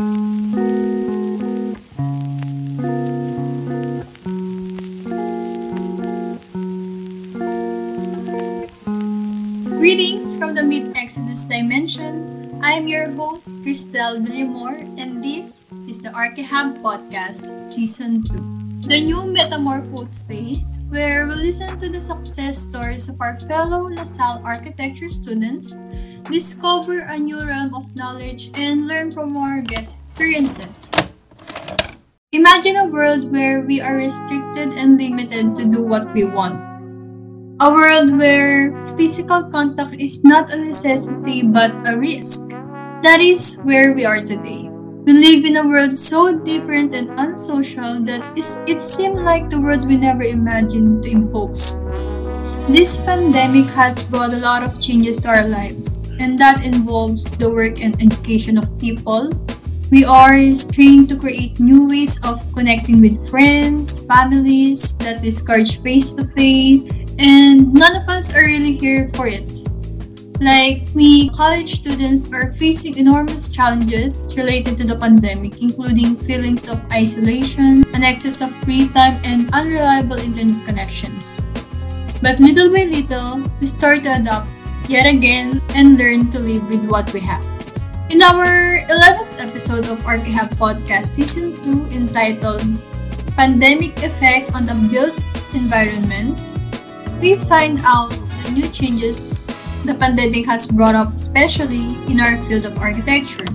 Greetings from the Mid Exodus Dimension. I am your host, Cristel Villamor, and this is the Archihab Podcast, Season 2. The new metamorphose phase, where we listen to the success stories of our fellow LaSalle architecture students, discover a new realm of knowledge, and learn from our guest experiences. Imagine a world where we are restricted and limited to do what we want a world where physical contact is not a necessity but a risk. That is where we are today. We live in a world so different and unsocial that it seemed like the world we never imagined to impose. This pandemic has brought a lot of changes to our lives, and that involves the work and education of people. We are strained to create new ways of connecting with friends, families that discourage face to face, and none of us are really here for it. Like, we college students are facing enormous challenges related to the pandemic, including feelings of isolation, an excess of free time, and unreliable internet connections. But little by little, we start to adapt yet again and learn to live with what we have. In our 11th episode of Archihab Podcast Season 2 entitled Pandemic Effect on the Built Environment, we find out the new changes the pandemic has brought up, especially in our field of architecture.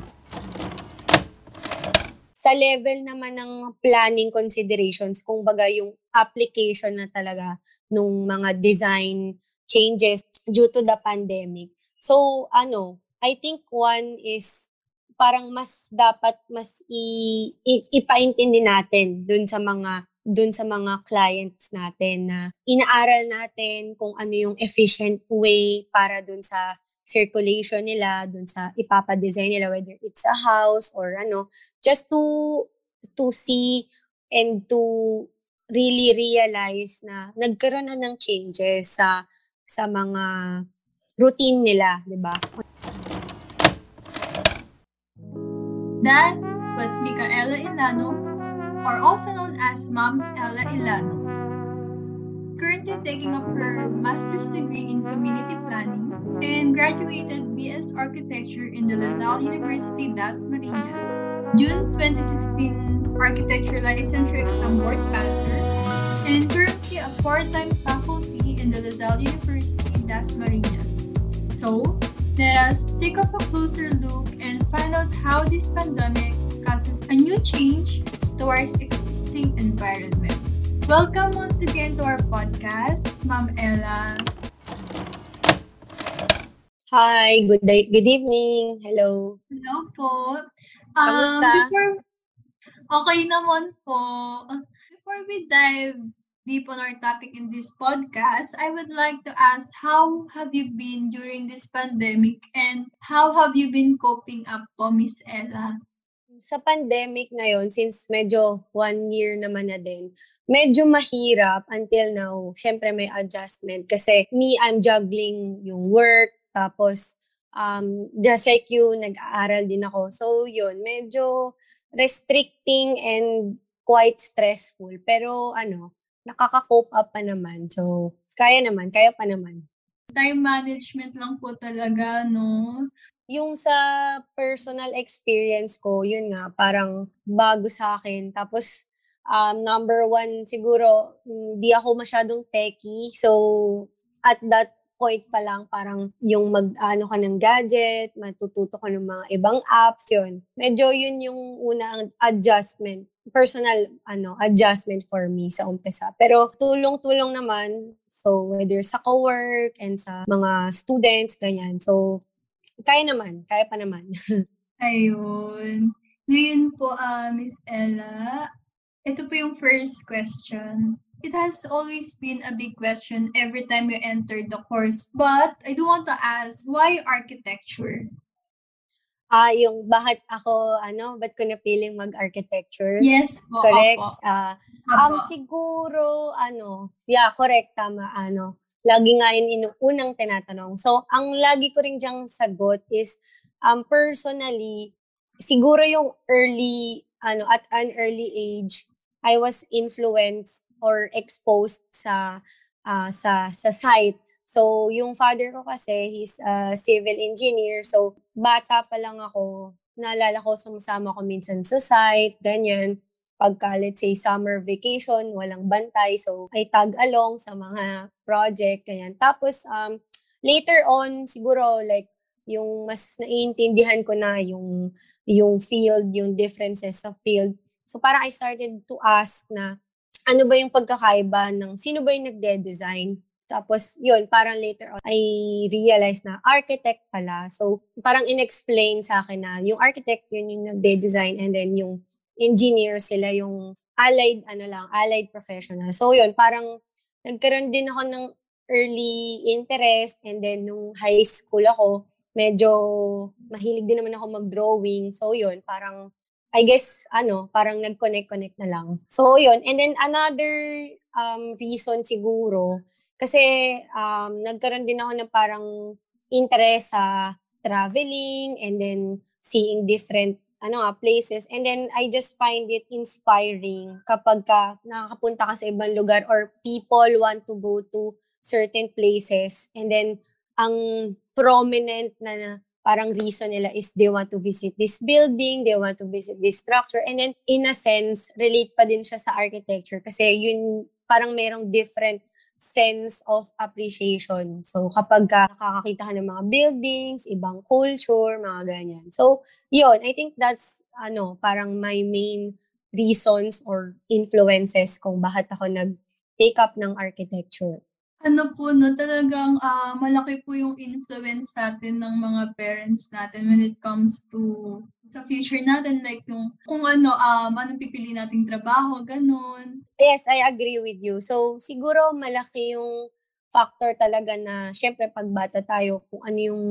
Sa level naman ng planning considerations, kung baga yung application na talaga nung mga design changes due to the pandemic. So, ano, I think one is parang mas dapat mas i, i, ipaintindi natin dun sa mga dun sa mga clients natin na inaaral natin kung ano yung efficient way para dun sa circulation nila, dun sa ipapadesign nila, whether it's a house or ano, just to to see and to really realize na nagkaroon na ng changes sa sa mga routine nila, di ba? That was Micaela Ilano or also known as Mom Ella Ilano. Currently taking up her master's degree in community planning and graduated BS Architecture in the LaSalle University Das Marinas. June 2016 Architecture Licensure Exam Board passer and currently a part-time faculty in the LaSalle University Das Marinas. So, let us take up a closer look and find out how this pandemic causes a new change towards existing environment. Welcome once again to our podcast, Ma'am Ella. Hi, good day, good evening. Hello. Hello po. Um, Kamusta? Before, okay naman po. Before we dive deep on our topic in this podcast, I would like to ask how have you been during this pandemic and how have you been coping up po, Miss Ella? Sa pandemic ngayon, since medyo one year naman na din, medyo mahirap until now. Siyempre may adjustment kasi me, I'm juggling yung work, tapos um, just like you, nag-aaral din ako. So yun, medyo restricting and quite stressful. Pero ano, nakaka-cope up pa naman. So, kaya naman, kaya pa naman. Time management lang po talaga, no? Yung sa personal experience ko, yun nga, parang bago sa akin. Tapos, um, number one, siguro, hindi ako masyadong techie. So, at that point pa lang, parang yung mag-ano ka ng gadget, matututo ka ng mga ibang apps, yun. Medyo yun yung unang adjustment, personal ano adjustment for me sa umpisa. Pero tulong-tulong naman, so whether sa co-work and sa mga students, ganyan. So, kaya naman, kaya pa naman. Ayun. Ngayon po, uh, Miss Ella, ito po yung first question. It has always been a big question every time you enter the course, but I do want to ask, why architecture? Ah, yung bakit ako, ano, ba't ko napiling mag-architecture? Yes po, Correct? opo. Opo. um, siguro, ano, yeah, correct, tama, ano, lagi nga yun inu- unang tinatanong. So, ang lagi ko rin diyang sagot is, um, personally, siguro yung early, ano, at an early age, I was influenced or exposed sa uh, sa sa site. So, yung father ko kasi, he's a civil engineer. So, bata pa lang ako, naalala ko, sumasama ko minsan sa site, ganyan. Pagka, let's say, summer vacation, walang bantay. So, I tag along sa mga project, ganyan. Tapos, um, later on, siguro, like, yung mas naiintindihan ko na yung yung field, yung differences of field. So parang I started to ask na ano ba yung pagkakaiba ng sino ba yung nagde-design. Tapos yun, parang later on, I realized na architect pala. So parang inexplain sa akin na yung architect yun yung nagde-design and then yung engineer sila yung allied, ano lang, allied professional. So yun, parang nagkaroon din ako ng early interest and then nung high school ako, medyo mahilig din naman ako mag-drawing. So yun, parang I guess, ano, parang nag-connect-connect na lang. So, yun. And then, another um, reason siguro, kasi um, nagkaroon din ako ng parang interest sa traveling and then seeing different ano nga, places. And then, I just find it inspiring kapag ka nakakapunta ka sa ibang lugar or people want to go to certain places. And then, ang prominent na parang reason nila is they want to visit this building, they want to visit this structure. And then, in a sense, relate pa din siya sa architecture kasi yun parang merong different sense of appreciation. So, kapag ka nakakakita ka ng mga buildings, ibang culture, mga ganyan. So, yun, I think that's, ano, parang my main reasons or influences kung bakit ako nag-take up ng architecture. Ano po 'no, talagang, ah, malaki po yung influence sa'tin ng mga parents natin when it comes to sa future natin like yung kung ano, um, anong pipiliin nating trabaho, gano'n. Yes, I agree with you. So, siguro malaki yung factor talaga na siyempre 'pag bata tayo kung ano yung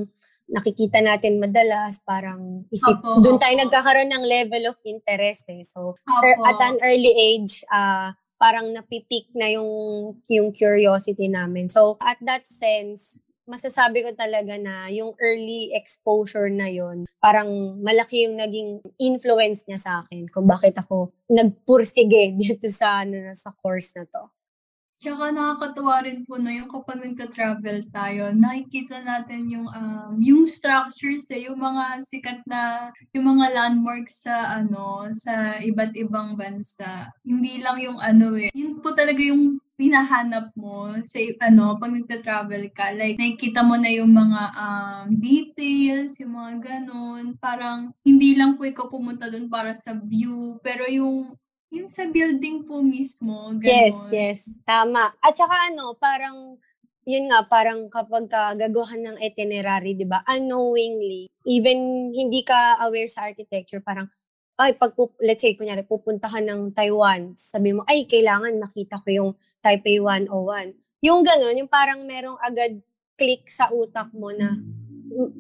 nakikita natin madalas parang isip Opo, dun tayo nagkakaroon ng level of interest, eh. So, er Opo. at an early age, ah parang napipik na yung, yung curiosity namin. So, at that sense, masasabi ko talaga na yung early exposure na yon parang malaki yung naging influence niya sa akin kung bakit ako nagpursige dito sa, ano, sa course na to. Tsaka nakakatuwa rin po 'no, yung kapag nagta-travel tayo nakikita natin yung, um, yung structures, eh, yung mga sikat na yung mga landmarks sa ano, sa iba't ibang bansa. Hindi lang yung ano, eh, yun po talaga yung hinahanap mo sa ano, 'pag nagta-travel ka. Like nakikita mo na yung mga, um, details, yung mga gano'n. Parang hindi lang po ikaw pumunta dun para sa view, pero yung yung sa building po mismo, Yes, gano'n. yes, tama. At saka ano, parang yun nga, parang kapagka gagawa ng itinerary, 'di ba, unknowingly, even hindi ka aware sa architecture, parang, ay 'pag let's say kunyari pupunta ka ng Taiwan, sabihin mo, "Ay kailangan makita ko yung Taipei 101." Yung gano'n, yung parang merong agad click sa utak mo na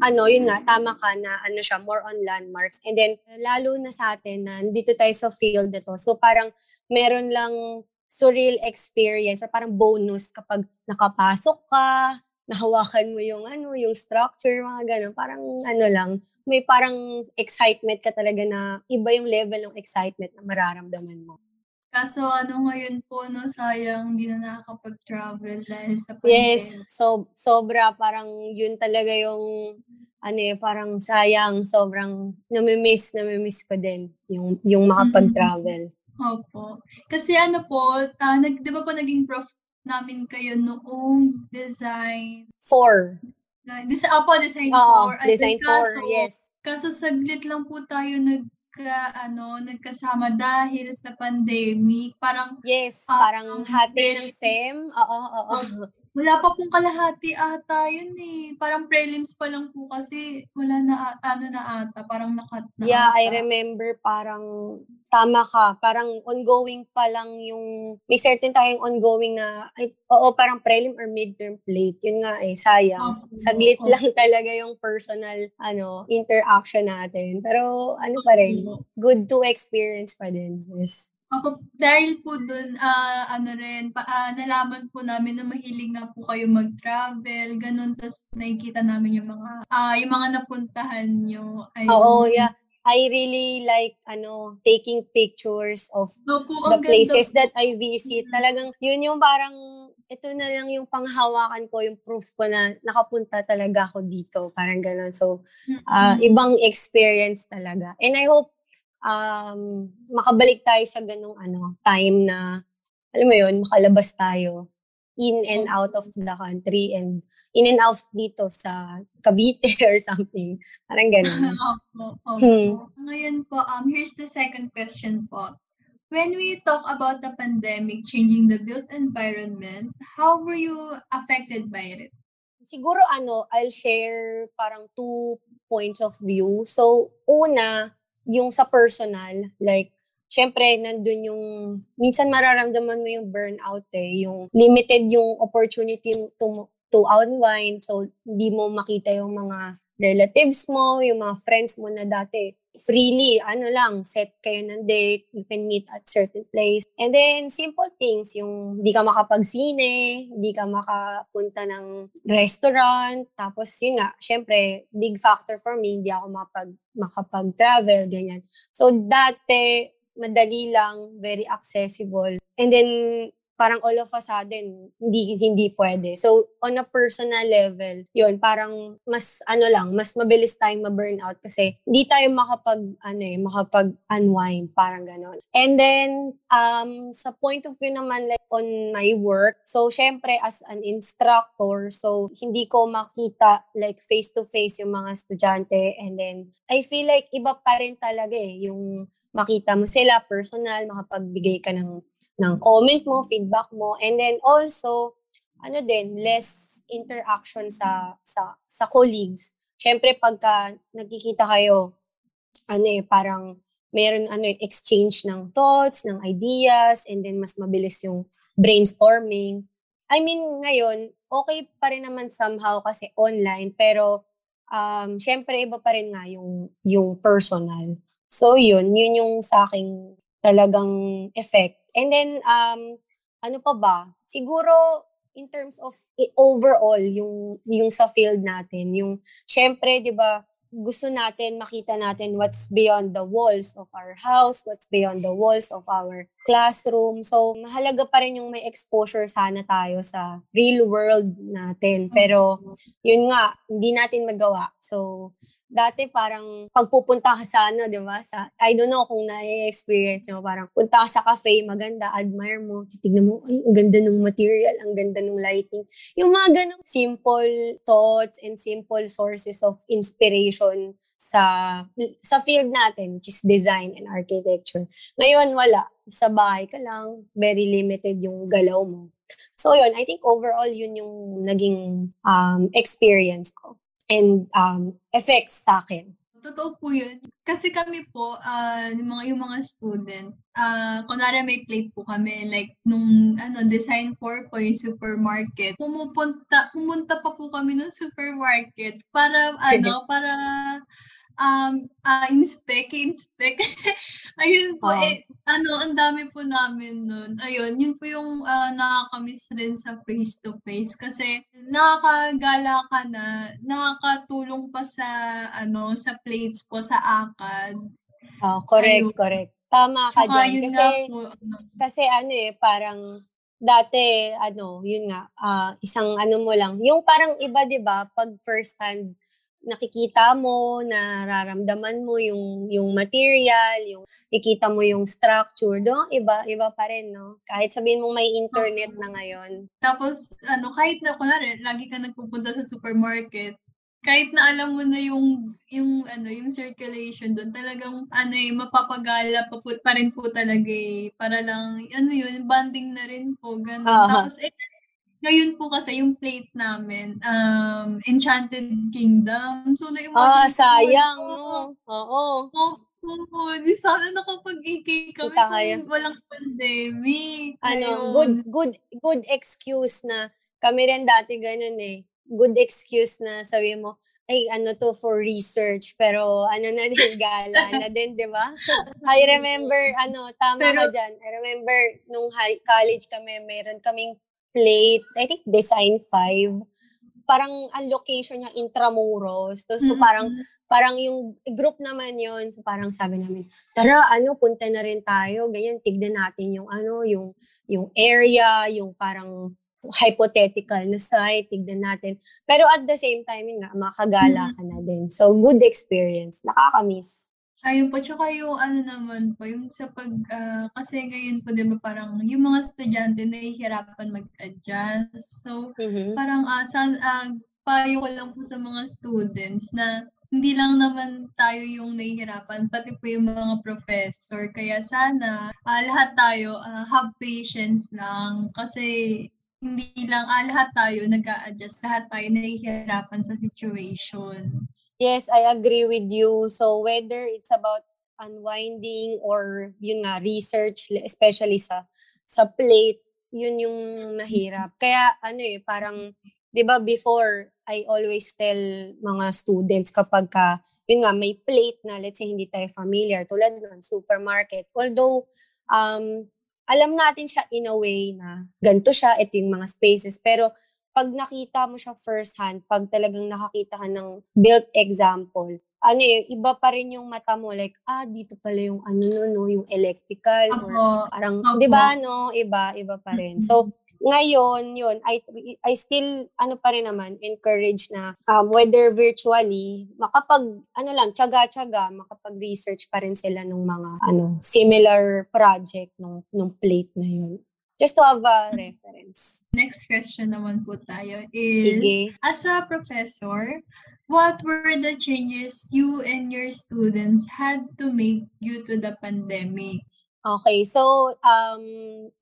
ano, yun nga, tama ka na ano siya, more on landmarks. And then, lalo na sa atin na dito tayo sa field na to. So, parang meron lang surreal experience or parang bonus kapag nakapasok ka, nahawakan mo yung ano, yung structure, mga ganun. Parang ano lang, may parang excitement ka talaga na iba yung level ng excitement na mararamdaman mo. Kaso ano ngayon po 'no, sayang hindi na nakakapag-travel dahil sa Yes, pandemic. so sobra parang yun talaga yung ano, eh, parang sayang, sobrang nami-miss, nami-miss ko din yung yung makapag-travel. Opo. Kasi ano po, ah, nag 'di ba po naging prof namin kayo noong design Four. na desa opo, design Oo, 4. Ayun, design four, kaso yes. kaso saglit lang po tayo nagka-ano, nagkasama dahil sa pandemic. Parang, Yes, ah, parang hati ng prelims SEM, oo, oo. Wala pa pong kalahati ata yun, eh. Parang prelims pa lang po kasi wala na a ano na ata, parang na-cut na Yeah, I ata. remember parang tama ka, parang ongoing pa lang yung may certain tayong ongoing na ay oo, parang prelim or midterm plate, yun nga, eh, sayang. Opo, Saglit opo. lang talaga yung personal ano, interaction natin. Pero ano pa rin, good to experience pa din, yes. Opo, dahil po dun, ah, ano rin, pa ah, nalaman po namin na mahilig nga po kayo mag-travel, gano'n. Tas nakikita namin yung mga, ah, yung mga napuntahan niyo, Oo, ayun. yeah. I really like ano taking pictures of Opo, the ang places ganda. that I visit. Mm. Talagang yun yung parang ito na lang yung panghawakan ko, yung proof ko na nakapunta talaga ako dito. Parang ganun. So, ah, Mm. ibang experience talaga. And I hope um, makabalik tayo sa ganung ano, time na, alam mo yun, makalabas tayo in and out of the country and in and out dito sa Cavite or something. Parang ganun. Opo, opo. Hmm. Ngayon po, um, here's the second question po. When we talk about the pandemic changing the built environment, how were you affected by it? Siguro ano, I'll share parang two points of view. So, una, yung sa personal, like, syempre, nandun yung, minsan mararamdaman mo yung burnout eh, yung limited yung opportunity to, to unwind. So, hindi mo makita yung mga relatives mo, yung mga friends mo na dati freely, ano lang, set kayo ng date, you can meet at certain place. And then, simple things, yung hindi ka makapagsine, hindi ka makapunta ng restaurant, tapos yun nga, syempre, big factor for me, hindi ako makapag, makapag-travel, ganyan. So, dati, madali lang, very accessible. And then, parang all of a sudden, hindi, hindi pwede. So, on a personal level, yun, parang mas, ano lang, mas mabilis tayong ma-burnout kasi hindi tayo makapag, ano eh, makapag-unwind, parang ganon. And then, um, sa point of view naman, like, on my work, so, syempre, as an instructor, so, hindi ko makita, like, face-to-face yung mga estudyante, and then, I feel like, iba pa rin talaga eh, yung makita mo sila, personal, makapagbigay ka ng ng comment mo, feedback mo, and then also, ano din, less interaction sa sa sa colleagues. Syempre pagka nagkikita kayo, ano eh, parang meron ano eh, exchange ng thoughts, ng ideas, and then mas mabilis yung brainstorming. I mean, ngayon, okay pa rin naman somehow kasi online, pero um, syempre iba pa rin nga yung, yung personal. So yun, yun yung sa aking talagang effect And then, um, ano pa ba? Siguro, in terms of overall, yung, yung sa field natin, yung, syempre, di ba, gusto natin, makita natin what's beyond the walls of our house, what's beyond the walls of our classroom. So, mahalaga pa rin yung may exposure sana tayo sa real world natin. Pero, yun nga, hindi natin magawa. So, dati parang pagpupunta ka sa ano, di ba? Sa, I don't know kung na-experience nyo, parang punta ka sa cafe, maganda, admire mo, titignan mo, ay, ang ganda ng material, ang ganda ng lighting. Yung mga ganong simple thoughts and simple sources of inspiration sa sa field natin, which is design and architecture. Ngayon, wala. Sa bahay ka lang, very limited yung galaw mo. So yun, I think overall yun yung naging um, experience ko and um, effects sa akin. Totoo po yun. Kasi kami po, ah, yung mga, yung mga student, ah, kunwari may plate po kami, like, nung, ano, design 4 po yung supermarket, pumupunta, pumunta pa po kami ng supermarket para, ano, para, um, ah, inspect, inspect. Ayun po, Oo. eh, ano, ang dami po namin nun. Ayun, yun po yung ah, nakakamiss rin sa face-to-face kasi nakakagala ka na, nakakatulong pa sa, ano, sa plates po, sa ACADS. Oh, correct, Ayun. correct. Tama ka Tsaka dyan. Kasi, po, ano, kasi ano eh, parang dati, ano, yun nga, ah, isang ano mo lang. Yung parang iba, di ba, pag first hand, nakikita mo, nararamdaman mo yung yung material, yung nakikita mo yung structure, doon iba, iba pa rin, no? Kahit sabihin mo may internet na ngayon. Tapos, ano, kahit na, kunwari, lagi ka nagpupunta sa supermarket, kahit na alam mo na yung, yung, ano, yung circulation doon, talagang, ano eh, mapapagala pa, po, pa rin po talaga eh. Para lang, ano yun, bonding na rin po, ganun. Aha. Tapos, eh, ngayon po kasi yung plate namin, um, Enchanted Kingdom. So, Ah, na-imagine ko, sayang, oh, no? Oo. Oo, di sana nakapag-EK kami Kita kayo. kung walang pandemic. ano, Ayun. good good good excuse na kami rin dati ganun eh. Good excuse na sabi mo, ay ano to for research pero ano na din gala na din, 'di ba? I remember ano, tama ka Pero- diyan. I remember nung high, college kami, meron kaming plate, I think design 5. Parang ang location niya Intramuros. So, so Mm. parang parang yung group naman yon so parang sabi namin, tara, ano, punta na rin tayo, ganyan, tignan natin yung ano, yung, yung area, yung parang hypothetical na site, tignan natin. Pero at the same time, nga, makagala ka na din. So, good experience. Nakakamiss. Ayun po, tsaka yung ano naman po, yung sa pag, uh, kasi ngayon po, di ba, parang yung mga estudyante nahihirapan mag-adjust. So, mm-hmm. parang, uh, san, uh, payo ko lang po sa mga students na hindi lang naman tayo yung nahihirapan, pati po yung mga professor. Kaya sana uh, lahat tayo uh, have patience lang kasi hindi lang ah, lahat tayo nag adjust lahat tayo nahihirapan sa situation. Yes, I agree with you. So whether it's about unwinding or yun nga research especially sa sa plate, yun yung mahirap. Kaya ano eh parang 'di ba before I always tell mga students kapag ka yun nga may plate na let's say hindi tayo familiar tulad ng supermarket although um alam natin siya in a way na ganito siya, ito yung mga spaces. Pero pag nakita mo siya first hand, pag talagang nakakita ka ng built example, ano eh, iba pa rin yung mata mo, like, ah, dito pala yung ano, no, no yung electrical, Apo. or parang, di ba, no, iba, iba pa rin. So, ngayon, yun, I, I still, ano pa rin naman, encourage na um, whether virtually, makapag, ano lang, tsaga-tsaga, makapag-research pa rin sila ng mga, ano, similar project nung, nung plate na yun. Just to have a reference. Next question naman po tayo is, Sige. as a professor, what were the changes you and your students had to make due to the pandemic? Okay, so um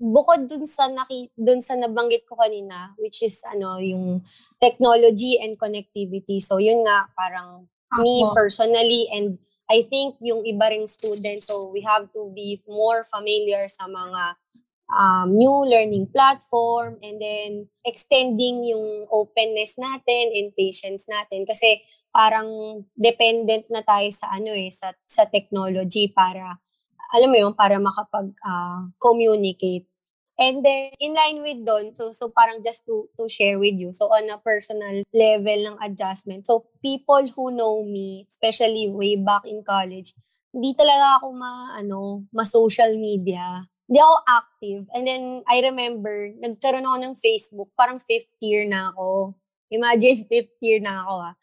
bukod dun sa naki dun sa nabanggit ko kanina which is ano yung technology and connectivity. So yun nga parang Ako. me personally and I think yung iba ring students so we have to be more familiar sa mga um, new learning platform and then extending yung openness natin and patience natin kasi parang dependent na tayo sa ano eh sa sa technology para alam mo yun, para makapag-communicate. Uh, And then, in line with doon, so, so parang just to, to share with you, so on a personal level ng adjustment, so people who know me, especially way back in college, hindi talaga ako ma, ano, ma-social media. Hindi ako active. And then, I remember, nagkaroon ako ng Facebook, parang fifth year na ako. Imagine, fifth year na ako ah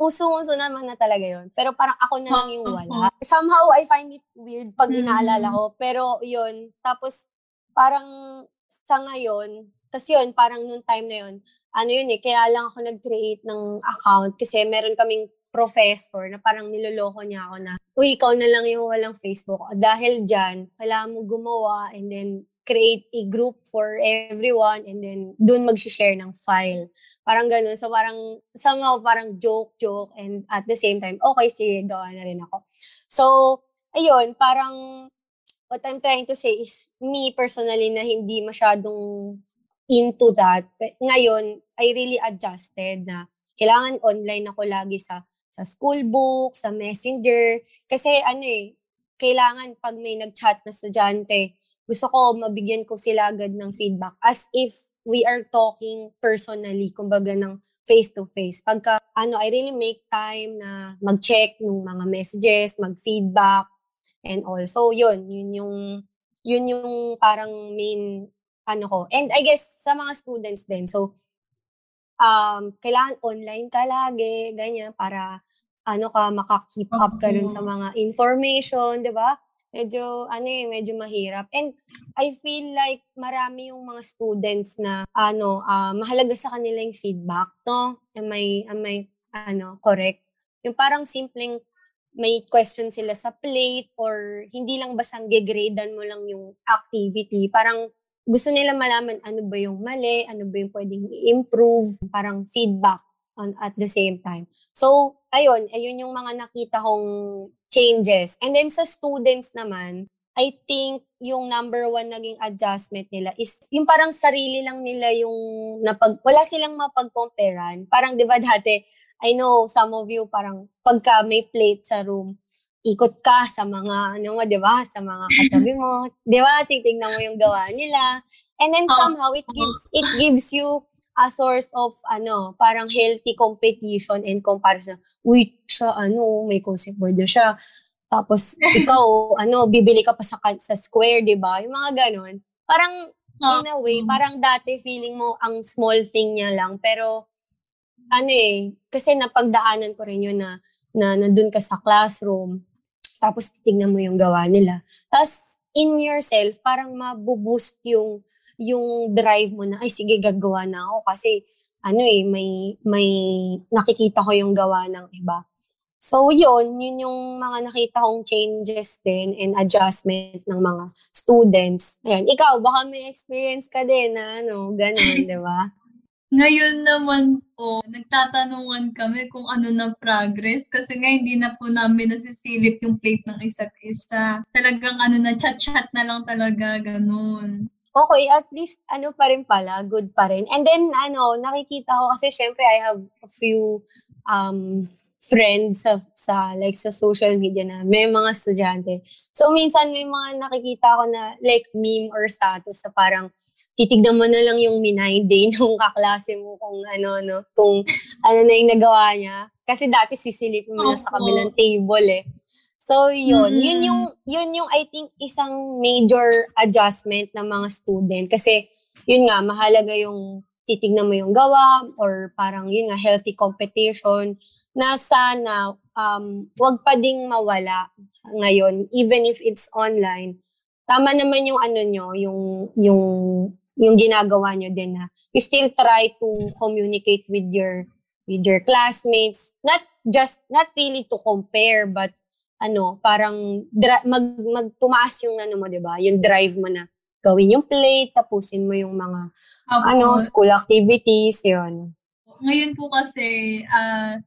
uso-uso naman na talaga yon Pero parang ako na lang yung wala. Somehow, I find it weird pag mm. inaalala ko. Pero yun, tapos parang sa ngayon, kasi yun, parang nung time na yun, ano yun eh, kaya lang ako nag-create ng account kasi meron kaming professor na parang niloloko niya ako na, uy, ikaw na lang yung walang Facebook. Dahil dyan, kailangan mo gumawa and then create a group for everyone and then doon mag-share ng file. Parang ganun. So parang somehow parang joke-joke and at the same time, okay, sige, gawa na rin ako. So, ayun, parang what I'm trying to say is me personally na hindi masyadong into that. Ngayon, I really adjusted na kailangan online ako lagi sa sa school book, sa messenger. Kasi ano eh, kailangan pag may nag-chat na estudyante, gusto ko mabigyan ko sila agad ng feedback as if we are talking personally, kumbaga ng face-to-face. Pagka, ano, I really make time na mag-check ng mga messages, mag-feedback, and also, yun, yun yung, yun yung parang main, ano ko. And I guess, sa mga students din, so, um, kailangan online ka lagi, ganyan, para, ano ka, makakeep up ka dun sa mga information, di ba? medyo ano eh, medyo mahirap. And I feel like marami yung mga students na ano, uh, mahalaga sa kanila yung feedback, no? Am I, am I, ano, correct? Yung parang simpleng may question sila sa plate or hindi lang basang gegradean mo lang yung activity. Parang gusto nila malaman ano ba yung mali, ano ba yung pwedeng i-improve, parang feedback on at the same time. So, ayun, ayun yung mga nakita kong changes. And then sa students naman, I think yung number one naging adjustment nila is yung parang sarili lang nila yung napag, wala silang mapag-comparean. Parang di ba dati, I know some of you parang pagka may plate sa room, ikot ka sa mga, ano mo, di ba? Sa mga katabi mo. di ba? Titignan mo yung gawa nila. And then somehow it gives, it gives you a source of ano, parang healthy competition and comparison. Uy, siya, ano, may concept board siya. Tapos, ikaw, ano, bibili ka pa sa, sa square, di ba? Yung mga ganon. Parang, in a way, parang dati feeling mo ang small thing niya lang. Pero, ano eh, kasi napagdaanan ko rin yun na, na nandun ka sa classroom, tapos titignan mo yung gawa nila. Tapos, in yourself, parang mabuboost yung yung drive mo na, ay sige, gagawa na ako kasi ano eh, may, may nakikita ko yung gawa ng iba. So yun, yun yung mga nakita kong changes din and adjustment ng mga students. Ayan, ikaw, baka may experience ka din na ano, ganun, di ba? Ngayon naman po, nagtatanungan kami kung ano na progress kasi nga hindi na po namin nasisilip yung plate ng isa't isa. Talagang ano na, chat-chat na lang talaga, ganun okay, at least ano pa rin pala, good pa rin. And then ano, nakikita ko kasi syempre I have a few um friends sa, sa like sa social media na may mga estudyante. So minsan may mga nakikita ko na like meme or status na parang titignan mo na lang yung minay day nung kaklase mo kung ano no, kung ano na yung nagawa niya. Kasi dati sisilipin mo oh, na sa kabilang table eh. So yun, mm. yun yung yun yung I think isang major adjustment ng mga student kasi yun nga mahalaga yung titignan mo yung gawa or parang yun nga healthy competition na sana um wag pa ding mawala ngayon even if it's online. Tama naman yung ano nyo, yung yung yung ginagawa nyo din na you still try to communicate with your with your classmates not just not really to compare but ano, parang dra- mag magtumaas yung ano mo, 'di ba? Yung drive mo na gawin yung plate, tapusin mo yung mga um, ano, school activities, 'yon. Ngayon po kasi uh,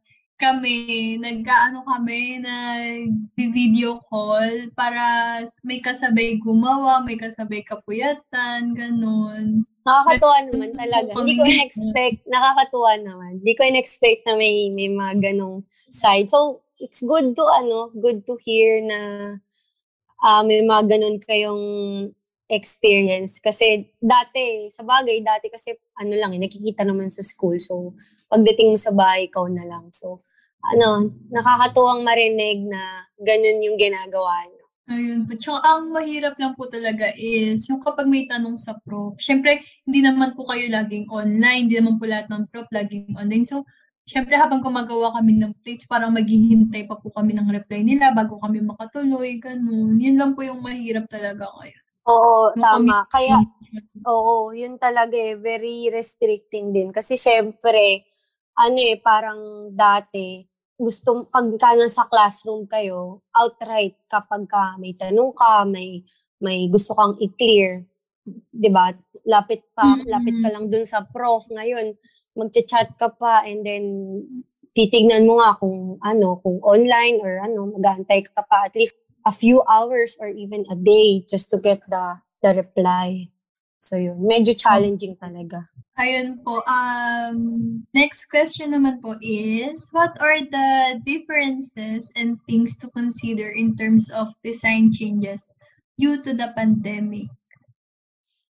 kami, nag-ano kami, nag-video call para may kasabay gumawa, may kasabay kapuyatan, ganun. Nakakatuwa naman talaga. Hindi ko in-expect, nakakatuwa naman. Hindi ko in-expect na may, may mga ganong side. So, it's good to ano, good to hear na uh, may mga ganun kayong experience. Kasi dati, sa bagay, dati kasi ano lang, eh, nakikita naman sa school. So, pagdating mo sa bahay, ikaw na lang. So, ano, nakakatuwang marinig na ganun yung ginagawa niyo. Ayun po. Tsaka ang mahirap lang po talaga is yung kapag may tanong sa prof. Siyempre, hindi naman po kayo laging online. Hindi naman po lahat ng prof laging online. So, Siyempre habang gumagawa kami ng plates, parang maghihintay pa po kami ng reply nila bago kami makatuloy, ganun. Yun lang po yung mahirap talaga ngayon. Oo, yung tama. Kami, Kaya, oo, yun talaga eh, very restricting din. Kasi syempre, ano eh, parang dati, gusto, pagka sa classroom kayo, outright, kapag ka may tanong ka, may, may gusto kang i-clear, 'di ba? Lapit pa, mm-hmm. lapit ka lang dun sa prof. Ngayon, magcha-chat ka pa and then titignan mo nga kung ano, kung online or ano, mag-aantay ka pa at least a few hours or even a day just to get the the reply. So yun, medyo challenging talaga. Ayun po. Um, next question naman po is, what are the differences and things to consider in terms of design changes due to the pandemic?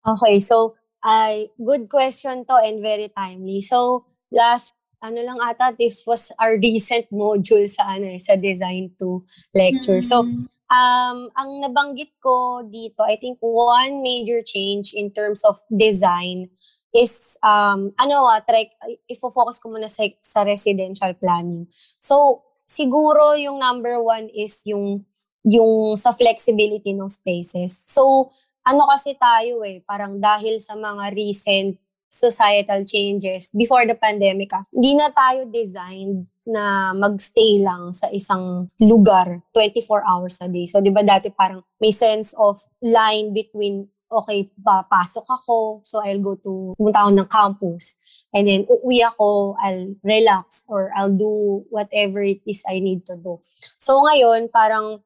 Okay, so ay, good question to and very timely. So, last ano lang ata, this was our recent module sa ano eh, sa design to lecture. Mm-hmm. So, um, ang nabanggit ko dito, I think one major change in terms of design is, um, ano ah, try, ifo-focus ko muna sa, sa residential planning. So, siguro yung number one is yung yung sa flexibility ng spaces. So, ano kasi tayo eh, parang dahil sa mga recent societal changes before the pandemic, ah, hindi na tayo designed na magstay lang sa isang lugar 24 hours a day. So, di ba dati parang may sense of line between, okay, papasok ako, so I'll go to, pumunta ako ng campus. And then, uwi ako, I'll relax or I'll do whatever it is I need to do. So, ngayon, parang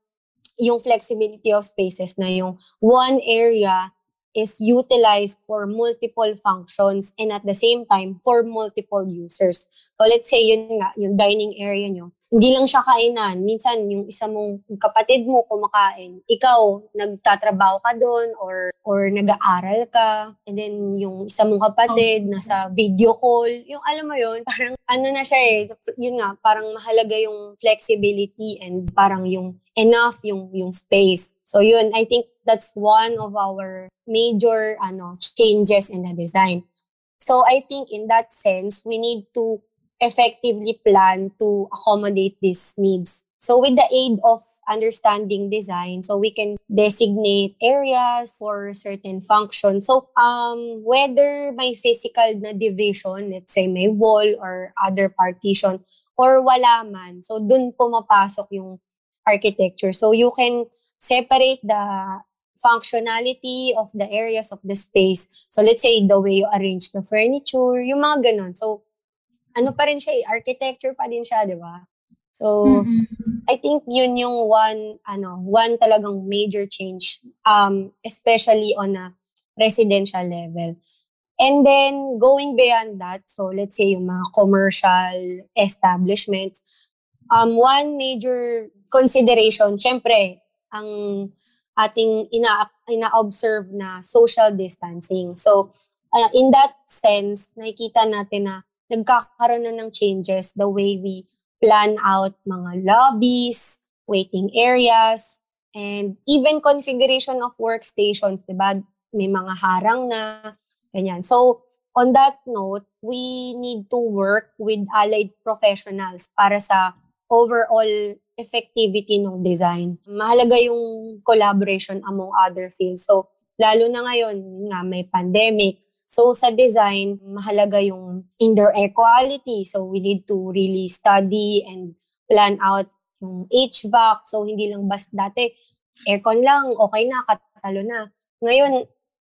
yung flexibility of spaces na yung one area is utilized for multiple functions and at the same time for multiple users. So let's say yun nga, yung dining area nyo, hindi lang siya kainan. Minsan, yung isa mong kapatid mo kumakain, ikaw, nagtatrabaho ka doon or, or nag-aaral ka. And then, yung isa mong kapatid, nasa video call. Yung alam mo yun, parang ano na siya eh. Yun nga, parang mahalaga yung flexibility and parang yung enough yung, yung space. So yun, I think that's one of our major ano changes in the design. So I think in that sense, we need to effectively plan to accommodate these needs. So with the aid of understanding design, so we can designate areas for certain functions. So um, whether may physical na division, let's say may wall or other partition, or wala man, so dun pumapasok yung architecture. So you can separate the functionality of the areas of the space. So let's say the way you arrange the furniture, yung mga ganun. So ano pa rin siya eh, architecture pa din siya, di ba? So, mm-hmm. I think yun yung one, ano, one talagang major change, um, especially on a residential level. And then, going beyond that, so let's say yung mga commercial establishments, um, one major consideration, syempre, ang ating ina, ina-observe na social distancing. So, uh, in that sense, nakikita natin na nagkakaroon na ng changes the way we plan out mga lobbies, waiting areas, and even configuration of workstations, di ba? May mga harang na, ganyan. So, on that note, we need to work with allied professionals para sa overall effectivity ng design. Mahalaga yung collaboration among other fields. So, lalo na ngayon, nga may pandemic, So sa design, mahalaga yung indoor air quality. So we need to really study and plan out yung HVAC. So hindi lang bas dati aircon lang, okay na, katalo na. Ngayon,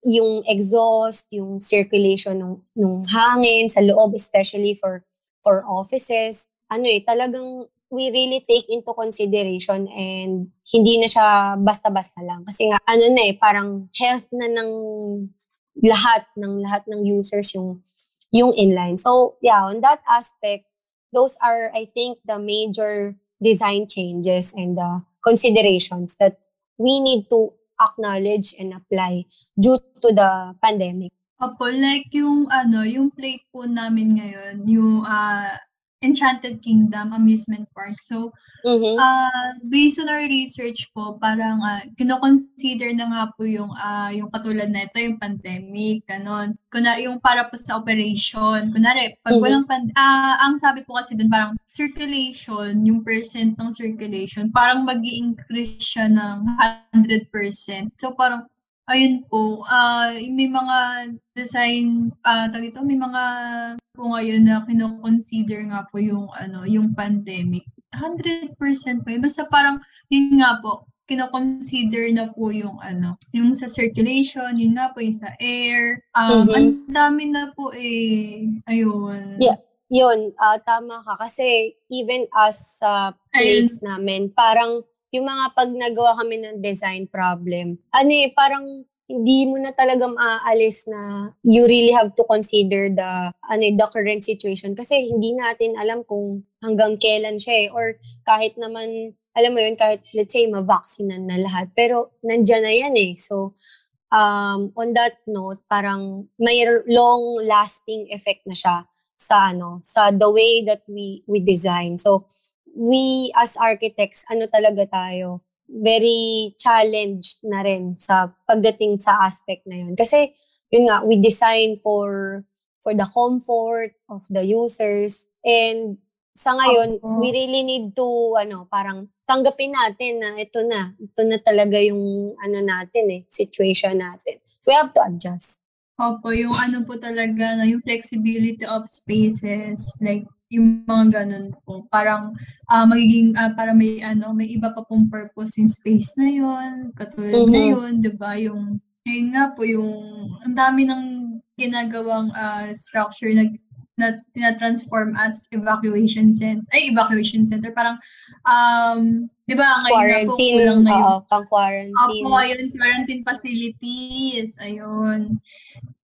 yung exhaust, yung circulation ng, ng hangin sa loob, especially for for offices, ano eh, talagang we really take into consideration and hindi na siya basta-basta lang. Kasi nga, ano na eh, parang health na ng lahat ng lahat ng users yung yung inline. So, yeah, on that aspect, those are I think the major design changes and the considerations that we need to acknowledge and apply due to the pandemic. Opo, like yung ano, yung plate po namin ngayon, yung uh, Enchanted Kingdom Amusement Park. So, mm-hmm. uh, based on our research po, parang uh, kino-consider na nga po yung, uh, yung katulad na ito, yung pandemic, ganon. Kunwari, yung para po sa operation. Kunwari, pag mm-hmm. walang pand... Uh, ang sabi po kasi dun, parang circulation, yung percent ng circulation, parang mag increase siya ng 100%. So, parang Ayun po, ah, may mga design, ah, tawag dito, may mga po ngayon na kino-consider nga po yung ano, yung pandemic. 100% po yun. Basta parang, yun nga po, kino-consider na po yung ano, yung sa circulation, yun nga po yung sa air. Um, mm-hmm. Ang dami na po eh, ayun. Yeah. Yun, uh, tama ka. Kasi even as sa uh, plates Ayun. namin, parang yung mga pag nagawa kami ng design problem, ano eh, parang hindi mo na talaga maaalis na you really have to consider the ano eh, the current situation. Kasi hindi natin alam kung hanggang kailan siya eh. Or kahit naman alam mo yun kahit let's say ma-vaccinan na lahat. Pero nandiyan na yan eh. So um on that note parang may long lasting effect na siya sa ano sa the way that we we design. So we as architects, ano talaga tayo, very challenged na rin sa pagdating sa aspect na yun. Kasi, yun nga, we design for for the comfort of the users. And sa ngayon, okay. we really need to, ano, parang tanggapin natin na ito na, ito na talaga yung, ano natin eh, situation natin. So we have to adjust. Opo, yung ano po talaga, no, yung flexibility of spaces, like yung mga ganun po. Parang uh, magiging, uh, para may ano, may iba pa pong purpose in space na yon Katulad mm-hmm. na yun, di ba? Yung, ayun nga po, yung, ang dami ng ginagawang uh, structure na na tina-transform as evacuation center, ay evacuation center, parang um, Di ba, ngayon quarantine, na po, kulang na yung... Oo, pang-quarantine. Opo, ayun, quarantine facilities. Ayun.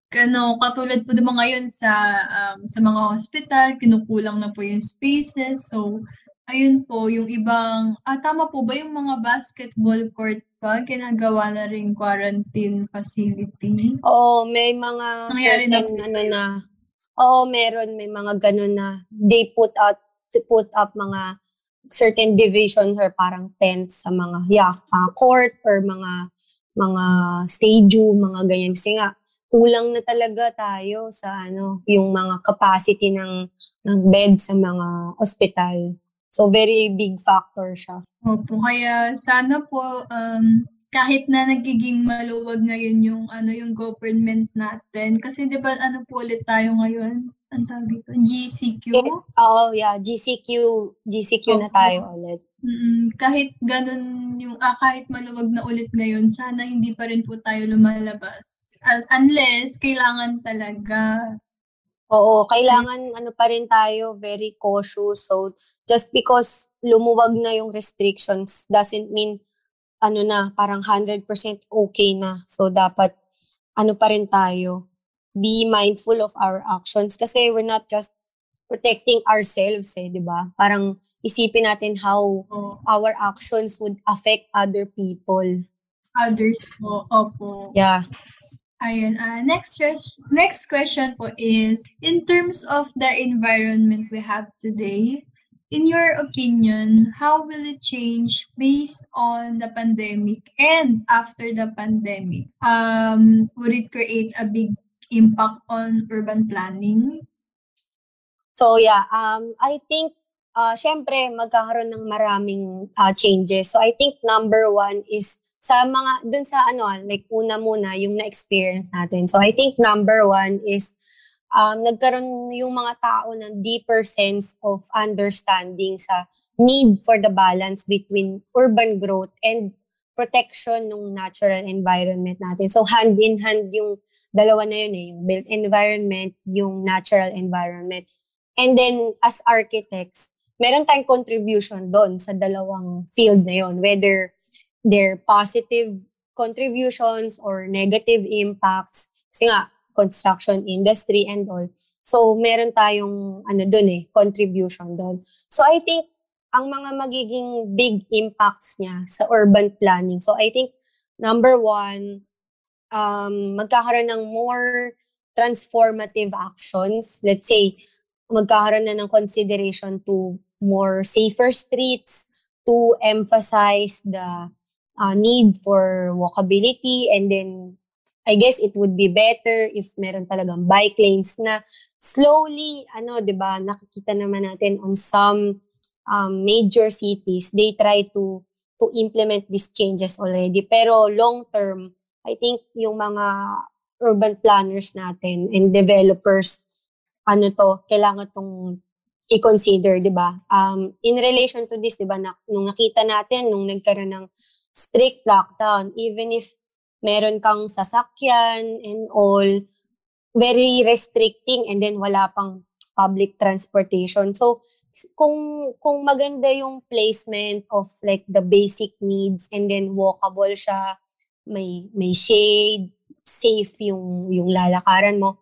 Ano, katulad po diba ngayon sa um, sa mga hospital, kinukulang na po yung spaces. So, ayun po, yung ibang, ah, tama po ba yung mga basketball court pa, ginagawa na rin quarantine facility? Oo, may mga Nangyari na certain, po ano na, oo, meron, may mga ganun na, they put out, put up mga certain divisions or parang tents sa mga, yeah, ah, court or mga, mga stadium, mga ganyan. Kasi nga, kulang na talaga tayo sa ano, yung mga capacity ng, ng bed sa mga ospital. So, very big factor siya. Opo, kaya sana po um, kahit na nagiging maluwag ngayon yung ano yung government natin kasi 'di ba ano po ulit tayo ngayon? Ang tawag dito, GCQ. Oo, yeah, GCQ, GCQ na Opo. tayo ulit. Mm, kahit ganun yung ah, kahit maluwag na ulit ngayon, sana hindi pa rin po tayo lumalabas. Uh, unless kailangan talaga. Oo, kailangan ano pa rin tayo, very cautious. So, just because lumuwag na yung restrictions doesn't mean ano na, parang 100% okay na. So, dapat ano pa rin tayo, be mindful of our actions kasi we're not just protecting ourselves eh, di ba? Parang isipin natin how O our actions would affect other people. others po. Opo. Yeah. Ayun. ah next, next question po is, in terms of the environment we have today, in your opinion, how will it change based on the pandemic and after the pandemic? Um, would it create a big impact on urban planning? So yeah, um, I think, uh, syempre, magkakaroon ng maraming uh, changes. So I think number one is sa mga, dun sa ano, like una muna, yung na-experience natin. So I think number one is um, nagkaroon yung mga tao ng deeper sense of understanding sa need for the balance between urban growth and protection ng natural environment natin. So hand in hand yung dalawa na yun eh, yung built environment, yung natural environment. And then as architects, meron tayong contribution doon sa dalawang field na yun, whether they're positive contributions or negative impacts. Kasi nga, construction industry and all. So, meron tayong ano doon eh, contribution doon. So, I think ang mga magiging big impacts niya sa urban planning. So, I think number one, um, magkakaroon ng more transformative actions. Let's say, magkakaroon na ng consideration to more safer streets, to emphasize the uh, need for walkability and then I guess it would be better if meron talagang bike lanes na slowly, ano, di ba, nakikita naman natin on some um, major cities, they try to to implement these changes already. Pero long term, I think yung mga urban planners natin and developers, ano to, kailangan tong i-consider, di ba? Um, in relation to this, di ba, na, nung nakita natin, nung nagkaroon ng strict lockdown, even if meron kang sasakyan and all, very restricting and then wala pang public transportation. So, kung kung maganda yung placement of like the basic needs and then walkable siya, may may shade, safe yung yung lalakaran mo,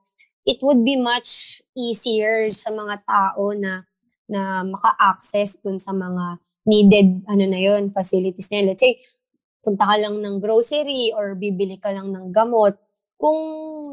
it would be much easier sa mga tao na na maka-access dun sa mga needed ano na yon facilities na yun. Let's say, punta ka lang ng grocery or bibili ka lang ng gamot, kung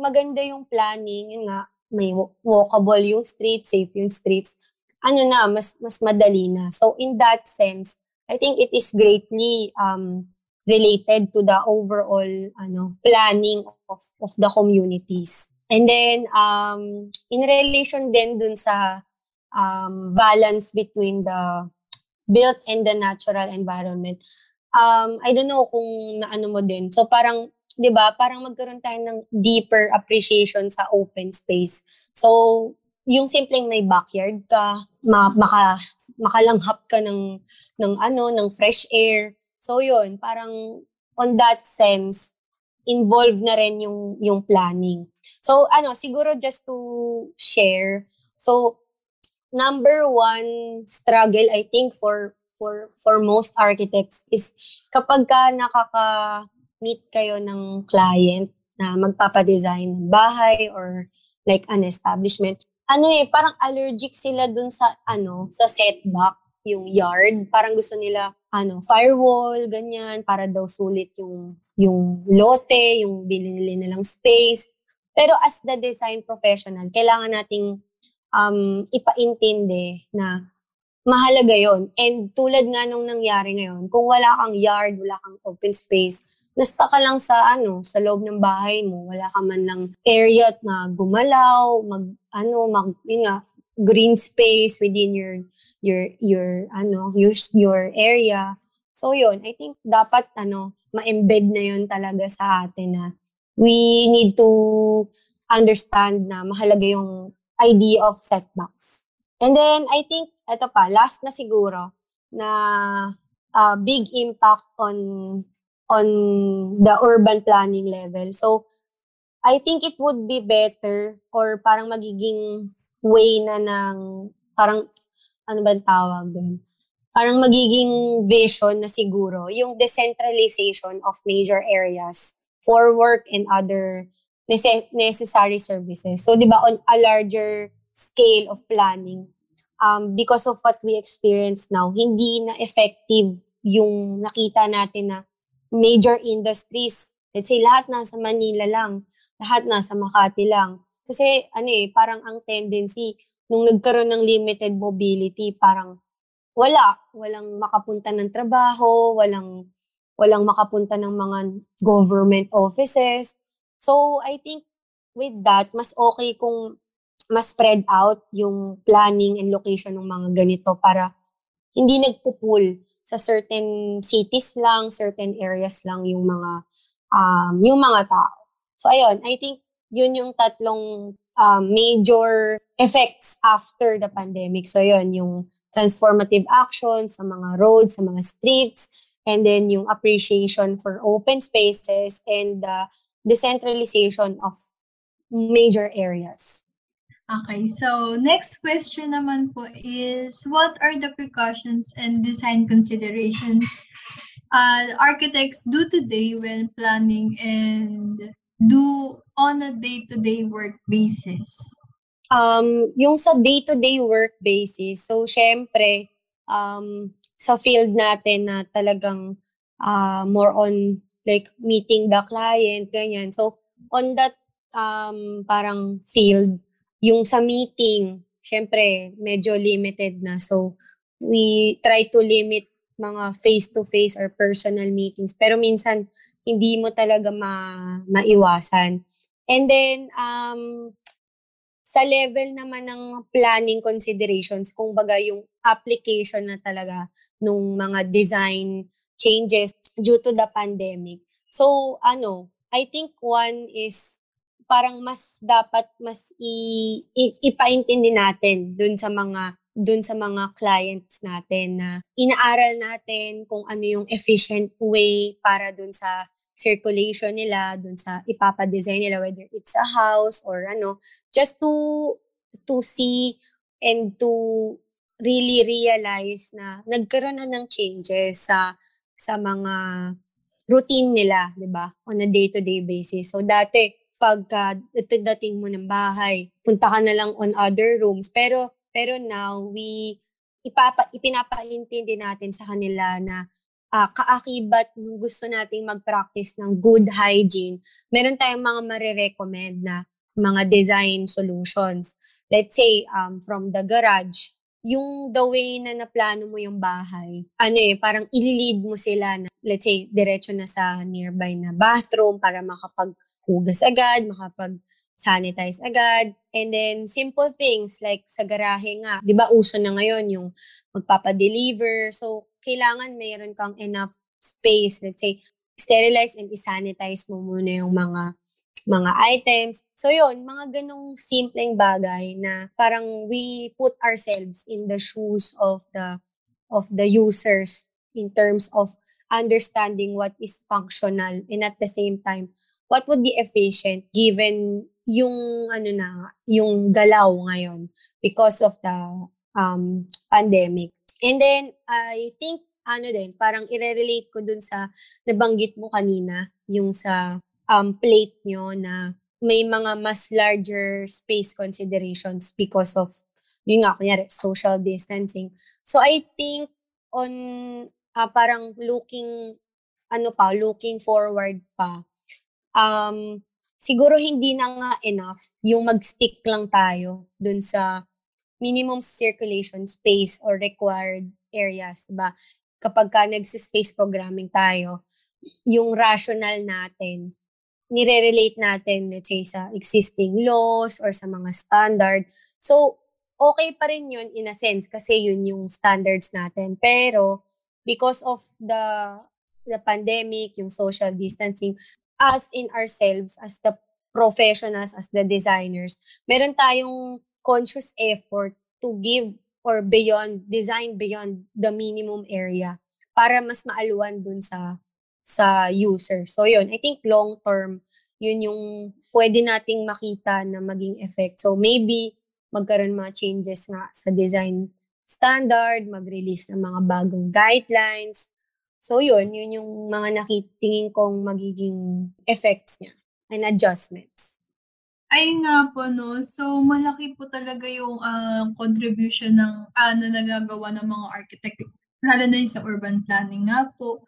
maganda yung planning, yun nga, may walkable yung street, safe yung streets, ano na, mas, mas madali na. So, in that sense, I think it is greatly um, related to the overall ano planning of, of the communities. And then, um, in relation din dun sa um, balance between the built and the natural environment, um, I don't know kung naano mo din. So parang, di ba, parang magkaroon tayo ng deeper appreciation sa open space. So, yung simpleng may backyard ka, ma- maka, makalanghap ka ng, ng ano, ng fresh air. So yun, parang on that sense, involved na rin yung, yung planning. So ano, siguro just to share, so number one struggle I think for for for most architects is kapag ka nakaka-meet kayo ng client na magpapa-design bahay or like an establishment, ano eh, parang allergic sila dun sa, ano, sa setback, yung yard. Parang gusto nila, ano, firewall, ganyan, para daw sulit yung, yung lote, yung binili nilang space. Pero as the design professional, kailangan nating um, ipaintindi na mahalaga yon And tulad nga nung nangyari ngayon, kung wala kang yard, wala kang open space, nasta ka lang sa ano, sa loob ng bahay mo, wala ka man lang area na gumalaw, mag ano, mag yun nga, green space within your your your ano, use your area. So yun, I think dapat ano, ma-embed na yun talaga sa atin na we need to understand na mahalaga yung idea of setbacks. And then I think ito pa, last na siguro na uh, big impact on on the urban planning level. So, I think it would be better or parang magiging way na ng, parang, ano ba tawag doon? Parang magiging vision na siguro yung decentralization of major areas for work and other nece- necessary services. So, di ba, on a larger scale of planning, um, because of what we experience now, hindi na effective yung nakita natin na major industries. Let's say, lahat nasa Manila lang. Lahat nasa Makati lang. Kasi, ano eh, parang ang tendency, nung nagkaroon ng limited mobility, parang wala. Walang makapunta ng trabaho, walang, walang makapunta ng mga government offices. So, I think with that, mas okay kung mas spread out yung planning and location ng mga ganito para hindi nagpupul sa certain cities lang, certain areas lang yung mga um, yung mga tao. So ayun, I think yun yung tatlong um, major effects after the pandemic. So yun, yung transformative action sa mga roads, sa mga streets, and then yung appreciation for open spaces and the decentralization of major areas. Okay, so next question naman po is, what are the precautions and design considerations uh, architects do today when planning and do on a day-to-day work basis? Um, yung sa day-to-day work basis, so syempre, um, sa field natin na talagang uh, more on like meeting the client, ganyan. So, on that um, parang field, yung sa meeting, syempre, medyo limited na. So, we try to limit mga face-to-face or personal meetings. Pero minsan, hindi mo talaga ma maiwasan. And then, um, sa level naman ng planning considerations, kung baga yung application na talaga nung mga design changes due to the pandemic. So, ano, I think one is parang mas dapat mas i, i, ipaintindi natin dun sa mga dun sa mga clients natin na inaaral natin kung ano yung efficient way para dun sa circulation nila, dun sa ipapa-design nila, whether it's a house or ano, just to to see and to really realize na nagkaroon na ng changes sa sa mga routine nila, 'di ba? On a day-to-day basis. So dati pagka dating mo ng bahay, punta ka na lang on other rooms. Pero, pero now, we, ipapa, ipinapaintindi natin sa kanila na uh, kaakibat nung gusto nating mag-practice ng good hygiene, meron tayong mga marirecommend na mga design solutions. Let's say, um, from the garage, yung the way na naplano mo yung bahay, ano eh, parang ililid mo sila na, let's say, diretso na sa nearby na bathroom para makapag hugas agad, makapag-sanitize agad. And then, simple things like sa garahe nga. Di ba, uso na ngayon yung magpapadeliver. So, kailangan mayroon kang enough space. Let's say, sterilize and isanitize mo muna yung mga mga items. So yun, mga ganong simpleng bagay na parang we put ourselves in the shoes of the of the users in terms of understanding what is functional and at the same time what would be efficient given yung ano na yung galaw ngayon because of the um, pandemic. And then, I think, ano din, parang i-relate ko dun sa nabanggit mo kanina, yung sa um, plate nyo na may mga mas larger space considerations because of, yun nga, kunyari, social distancing. So, I think on, uh, parang looking, ano pa, looking forward pa, um, siguro hindi na nga enough yung mag-stick lang tayo dun sa minimum circulation space or required areas, diba? Kapag ka nagsi-space programming tayo, yung rational natin, nire-relate natin, let's say, sa existing laws or sa mga standard. So, okay pa rin yun in a sense kasi yun yung standards natin. Pero, because of the the pandemic, yung social distancing, us in ourselves, as the professionals, as the designers, meron tayong conscious effort to give or beyond, design beyond the minimum area para mas maaluan dun sa sa user. So yun, I think long term, yun yung pwede nating makita na maging effect. So maybe magkaroon mga changes nga sa design standard, mag-release ng mga bagong guidelines. So yun, yun yung mga nakitingin kong magiging effects niya and adjustments. Ay nga po 'no. So, malaki po talaga yung, ah, contribution ng, ah, na nagagawa ng mga architect, lalo na yung sa urban planning nga po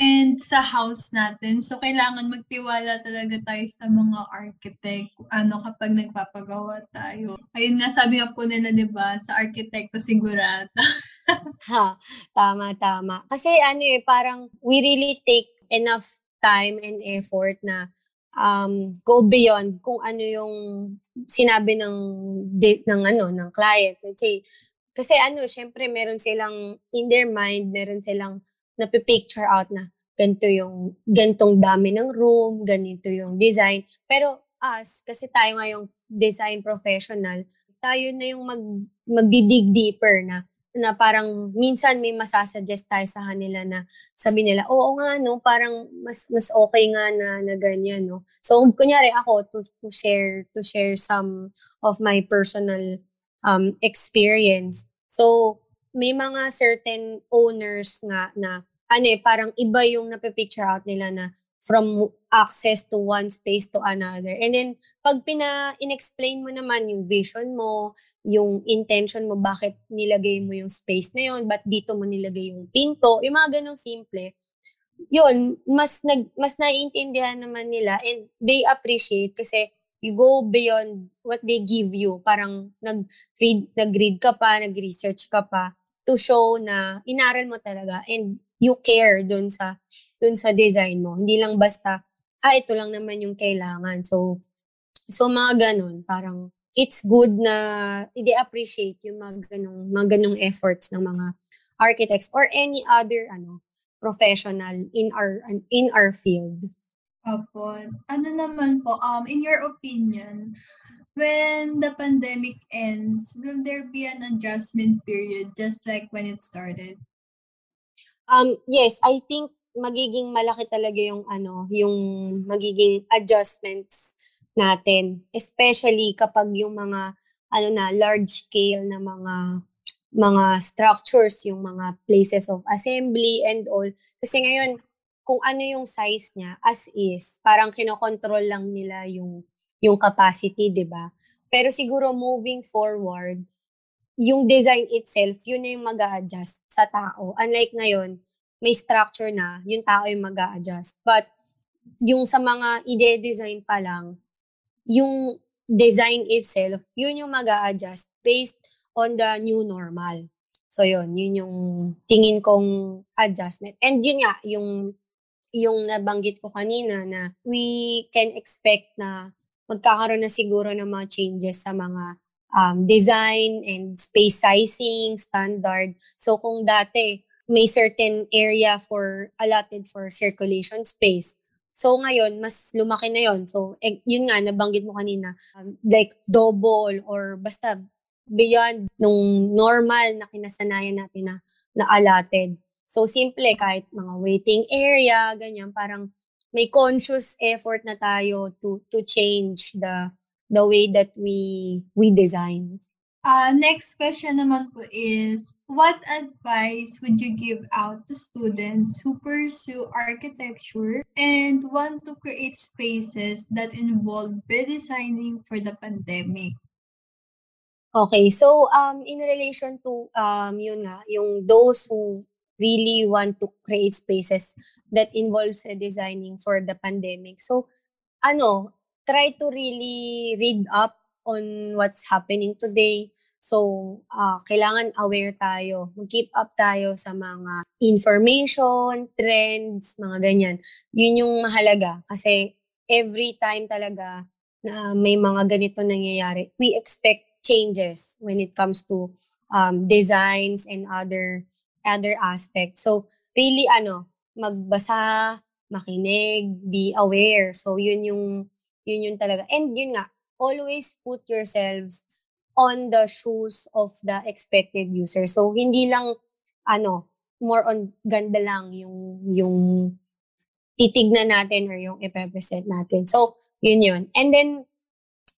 and sa house natin. So, kailangan magtiwala talaga tayo sa mga architect, ano, kapag nagpapagawa tayo. Ayun nga, sabi nga po nila 'di ba, sa arkitekto sigurado. Ha, tama, tama. Kasi ano, eh, parang we really take enough time and effort na um, go beyond kung ano yung sinabi ng de, ng ano ng client let's say kasi ano syempre meron silang in their mind meron silang napipicture out na ganito yung gantong dami ng room ganito yung design pero us kasi tayo nga yung design professional tayo na yung mag magdidig deeper na na parang minsan may masasuggest tayo sa kanila na sabi nila, oo nga no, parang mas mas okay nga na, na ganyan no. So kunyari ako to to share to share some of my personal um experience. So may mga certain owners nga na ano eh parang iba yung napipicture out nila na from access to one space to another. And then, pag pina-inexplain mo naman yung vision mo, yung intention mo, bakit nilagay mo yung space na yun, ba't dito mo nilagay yung pinto, yung mga ganong simple, yun, mas, nag, mas naiintindihan naman nila and they appreciate kasi you go beyond what they give you. Parang nag-read, nag-read ka pa, nag-research ka pa to show na inaral mo talaga and you care dun sa dun sa design mo. Hindi lang basta, ah, ito lang naman yung kailangan. So, so mga ganun, parang it's good na i-appreciate yung mga ganung, mga ganung efforts ng mga architects or any other ano professional in our in our field. Opo. Ano naman po, um, in your opinion, when the pandemic ends, will there be an adjustment period just like when it started? Um, yes, I think magiging malaki talaga yung ano, yung magiging adjustments natin, especially kapag yung mga ano na large scale na mga mga structures, yung mga places of assembly and all. Kasi ngayon, kung ano yung size niya as is, parang kinokontrol lang nila yung yung capacity, 'di ba? Pero siguro moving forward, yung design itself, yun na yung mag adjust sa tao. Unlike ngayon, may structure na, yung tao yung mag adjust But, yung sa mga ide-design pa lang, yung design itself, yun yung mag adjust based on the new normal. So, yun, yun yung tingin kong adjustment. And yun nga, yung, yung nabanggit ko kanina na we can expect na magkakaroon na siguro ng mga changes sa mga um, design and space sizing, standard. So, kung dati, may certain area for allotted for circulation space. So ngayon, mas lumaki na yon. So eh, yun nga, nabanggit mo kanina, um, like double or basta beyond nung normal na kinasanayan natin na, na allotted. So simple, kahit mga waiting area, ganyan, parang may conscious effort na tayo to to change the the way that we we design. Uh, next question naman po is, what advice would you give out to students who pursue architecture and want to create spaces that involve redesigning for the pandemic? Okay, so um, in relation to um, yun nga, yung those who really want to create spaces that involves designing for the pandemic. So, ano, try to really read up on what's happening today. So, uh, kailangan aware tayo. Mag-keep up tayo sa mga information, trends, mga ganyan. Yun yung mahalaga. Kasi every time talaga na may mga ganito nangyayari, we expect changes when it comes to um, designs and other other aspects. So, really, ano, magbasa, makinig, be aware. So, yun yung, yun yung talaga. And yun nga, always put yourselves on the shoes of the expected user. So, hindi lang, ano, more on ganda lang yung, yung titignan natin or yung ipepresent natin. So, yun yun. And then,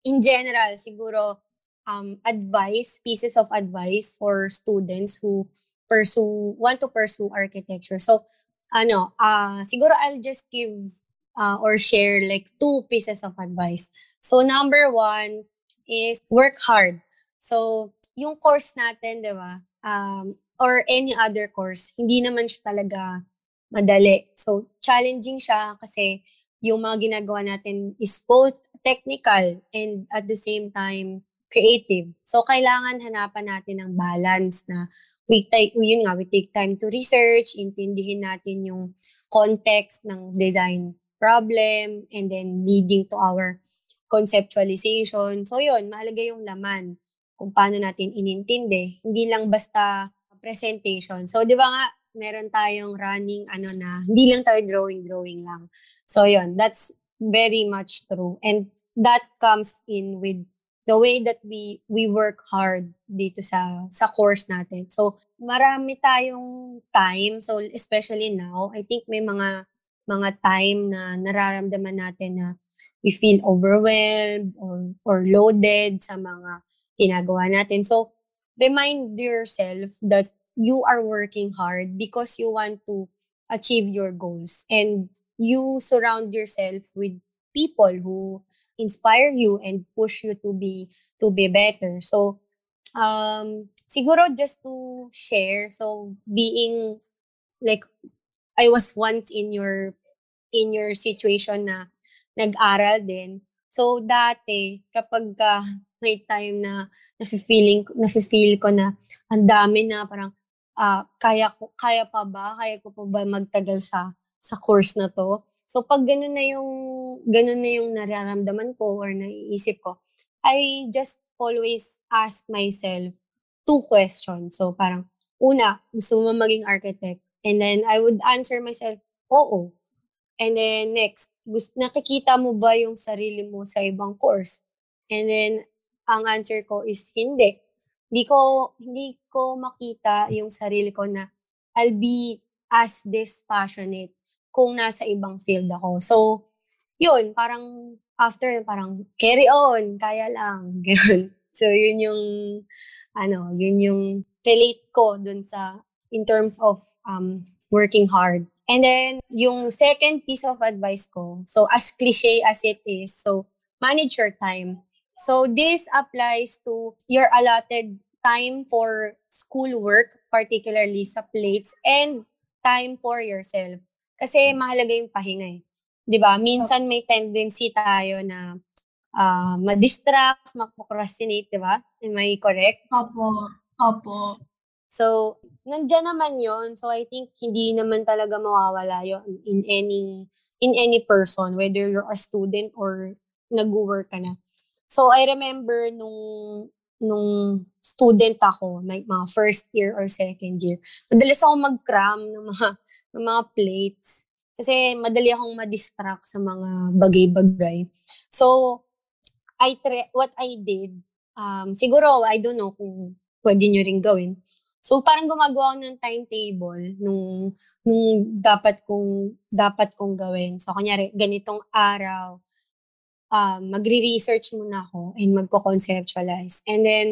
in general, siguro, um, advice, pieces of advice for students who pursue, want to pursue architecture. So, ano, uh, siguro I'll just give uh, or share like two pieces of advice. So, number one is work hard. So, yung course natin, di ba, um, or any other course, hindi naman siya talaga madali. So, challenging siya kasi yung mga ginagawa natin is both technical and at the same time creative. So, kailangan hanapan natin ng balance na we take, yun nga, we take time to research, intindihin natin yung context ng design problem, and then leading to our conceptualization. So, yun, mahalaga yung laman kung paano natin inintindi. Hindi lang basta presentation. So, di ba nga, meron tayong running, ano na, hindi lang tayo drawing-drawing lang. So, yun, that's very much true. And that comes in with the way that we we work hard dito sa sa course natin. So, marami tayong time. So, especially now, I think may mga mga time na nararamdaman natin na we feel overwhelmed or or loaded sa mga ginagawa natin. So, remind yourself that you are working hard because you want to achieve your goals and you surround yourself with people who inspire you and push you to be to be better. So um siguro just to share so being like I was once in your in your situation na nag-aral din. So dati kapag ka may time na nafe-feeling nafe-feel ko na ang dami na parang uh, kaya ko kaya pa ba? Kaya ko pa ba magtagal sa sa course na to? So pag ganun na yung ganun na yung nararamdaman ko or naiisip ko I just always ask myself two questions. So parang una gusto mo maging architect? And then I would answer myself oo and then next gusto nakikita mo ba yung sarili mo sa ibang course and then ang answer ko is hindi. Hindi ko hindi ko makita yung sarili ko na I'll be as this passionate kung nasa ibang field ako. So, yun, parang after, parang carry on, kaya lang, ganun. So, yun yung, ano, yun yung relate ko dun sa, in terms of um, working hard. And then, yung second piece of advice ko, so as cliche as it is, so manage your time. So this applies to your allotted time for schoolwork, particularly sa plates, and time for yourself. Kasi mahalaga yung pahinga eh. 'Di ba? Minsan may tendency tayo na uh, ma-distract, mag-procrastinate, 'di ba? Am I correct? Opo. Opo. So, nandiyan naman 'yon. So I think hindi naman talaga mawawala 'yon in any in any person whether you're a student or nag-work ka na. So, I remember nung nung student ako, like mga first year or second year, madalas ako mag-cram ng mga, ng mga plates. Kasi madali akong ma-distract sa mga bagay-bagay. So, I tre- what I did, um, siguro, I don't know kung pwede nyo rin gawin. So, parang gumagawa ako ng timetable nung, nung dapat kong, dapat kong gawin. So, kunyari, ganitong araw, um, magre-research muna ako and magko-conceptualize. And then,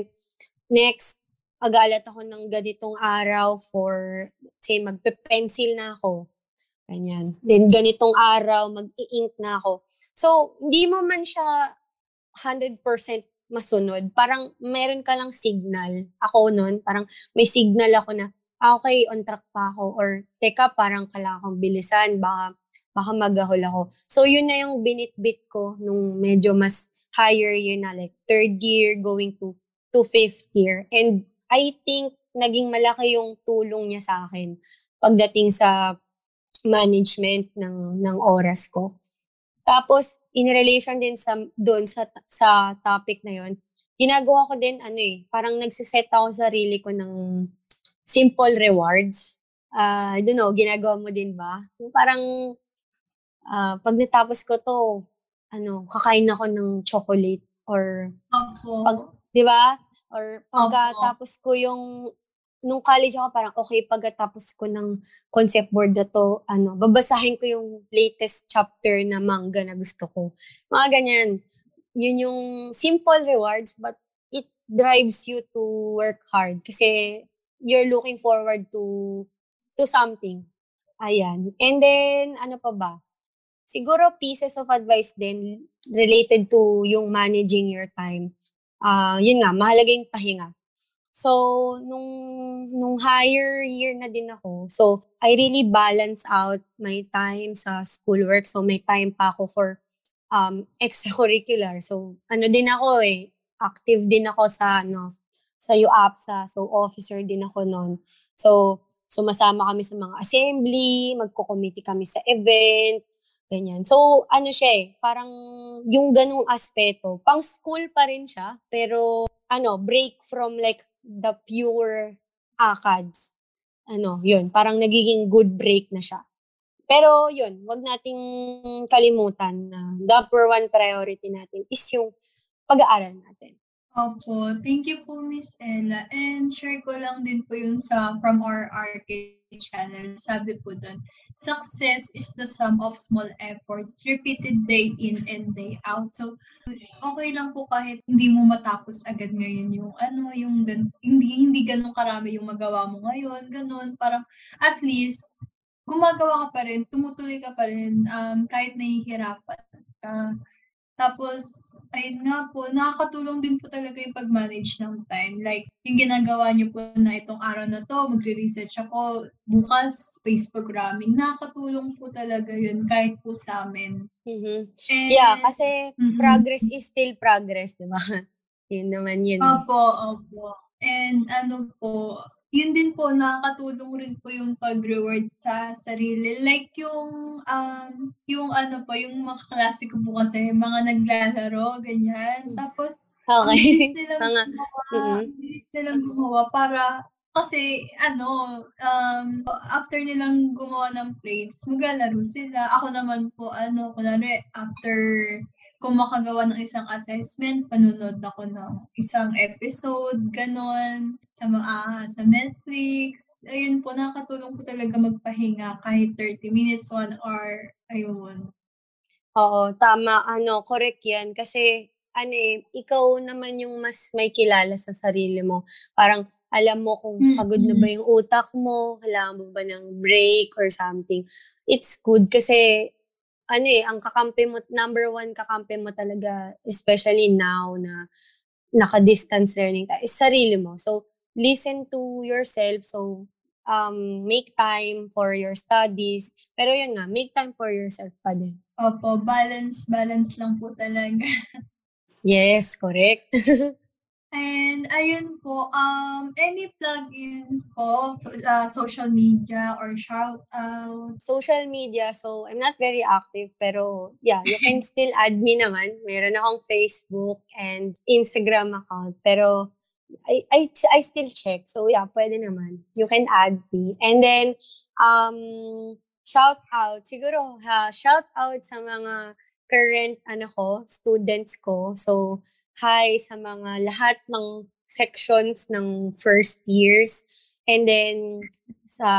next, agalat ako ng ganitong araw for, say, magpe-pencil na ako. Ganyan. Then, ganitong araw, mag-i-ink na ako. So, hindi mo man siya 100% masunod. Parang meron ka lang signal. Ako noon, parang may signal ako na, ah, okay, on track pa ako. Or, teka, parang kailangan kong bilisan. Baka, baka magahol ako. So, yun na yung binit-bit ko nung medyo mas higher year na, like third year going to, to fifth year. And I think naging malaki yung tulong niya sa akin pagdating sa management ng ng oras ko. Tapos in relation din sa doon sa sa topic na yon, ginagawa ko din ano eh, parang nagse-set ako sa sarili ko ng simple rewards. Uh, I don't know, ginagawa mo din ba? Parang uh, pag natapos ko to, ano, kakain ako ng chocolate or Opo. pag, 'di ba? Or pagkatapos ko yung nung college ako parang okay pagkatapos ko ng concept board na to, ano, babasahin ko yung latest chapter na manga na gusto ko. Mga ganyan. Yun yung simple rewards but it drives you to work hard kasi you're looking forward to to something. Ayan. And then, ano pa ba? Siguro pieces of advice din related to yung managing your time. Uh, yun nga, mahalaga yung pahinga. So, nung, nung higher year na din ako, so I really balance out my time sa schoolwork. So, may time pa ako for um, extracurricular. So, ano din ako eh, active din ako sa, ano, sa UAPSA. So, officer din ako noon. So, sumasama kami sa mga assembly, magko-committee kami sa event, Ganyan. So, ano siya eh, parang yung ganong aspeto, pang school pa rin siya, pero ano, break from like the pure ACADS. Ano, yun, parang nagiging good break na siya. Pero yun, wag nating kalimutan na the number one priority natin is yung pag-aaral natin. Opo, thank you po Miss Ella. And share ko lang din po yun sa from our arcade channel. Sabi po doon, success is the sum of small efforts repeated day in and day out. So, okay lang po kahit hindi mo matapos agad ngayon yung ano, yung hindi hindi ganun karami yung magawa mo ngayon, ganun. Parang at least gumagawa ka pa rin, tumutuloy ka pa rin um, kahit nahihirapan ka. Tapos, ayun nga po, nakakatulong din po talaga yung pag-manage ng time. Like, yung ginagawa niyo po na itong araw na to, magre-research ako, bukas, space programming, nakakatulong po talaga yun kahit po sa amin. Mm-hmm. And, yeah, kasi mm-hmm. progress is still progress, di ba? yun naman yun. Opo, opo. And ano po, yun din po, nakakatulong rin po yung pag-reward sa sarili. Like yung, um, yung ano po, yung mga klase ko po kasi, mga naglalaro, ganyan. Tapos, okay. bilis nilang gumawa, mm-hmm. bilis nilang gumawa para, kasi, ano, um, after nilang gumawa ng plates, maglalaro sila. Ako naman po, ano, kunwari, after kung makagawa ng isang assessment, panunod ako ng isang episode, ganon, sa, uh, sa Netflix. Ayun po, nakatulong po talaga magpahinga kahit 30 minutes, 1 hour, ayun. Oo, tama. Ano, correct yan. Kasi, ano eh, ikaw naman yung mas may kilala sa sarili mo. Parang, alam mo kung pagod na ba yung utak mo, kailangan mo ba ng break or something. It's good kasi ano eh, ang kakampi mo, number one kakampi mo talaga, especially now na naka-distance learning, is sarili mo. So, listen to yourself. So, um, make time for your studies. Pero yun nga, make time for yourself pa din. Opo, balance, balance lang po talaga. yes, correct. And ayun po, um, any plugins po, so, uh, social media or shout out? Social media, so I'm not very active pero yeah, you can still add me naman. Meron akong Facebook and Instagram account pero I, I, I still check. So yeah, pwede naman. You can add me. And then, um, shout out. Siguro, ha, shout out sa mga current, ano ko, students ko. So, hi sa mga lahat ng sections ng first years and then sa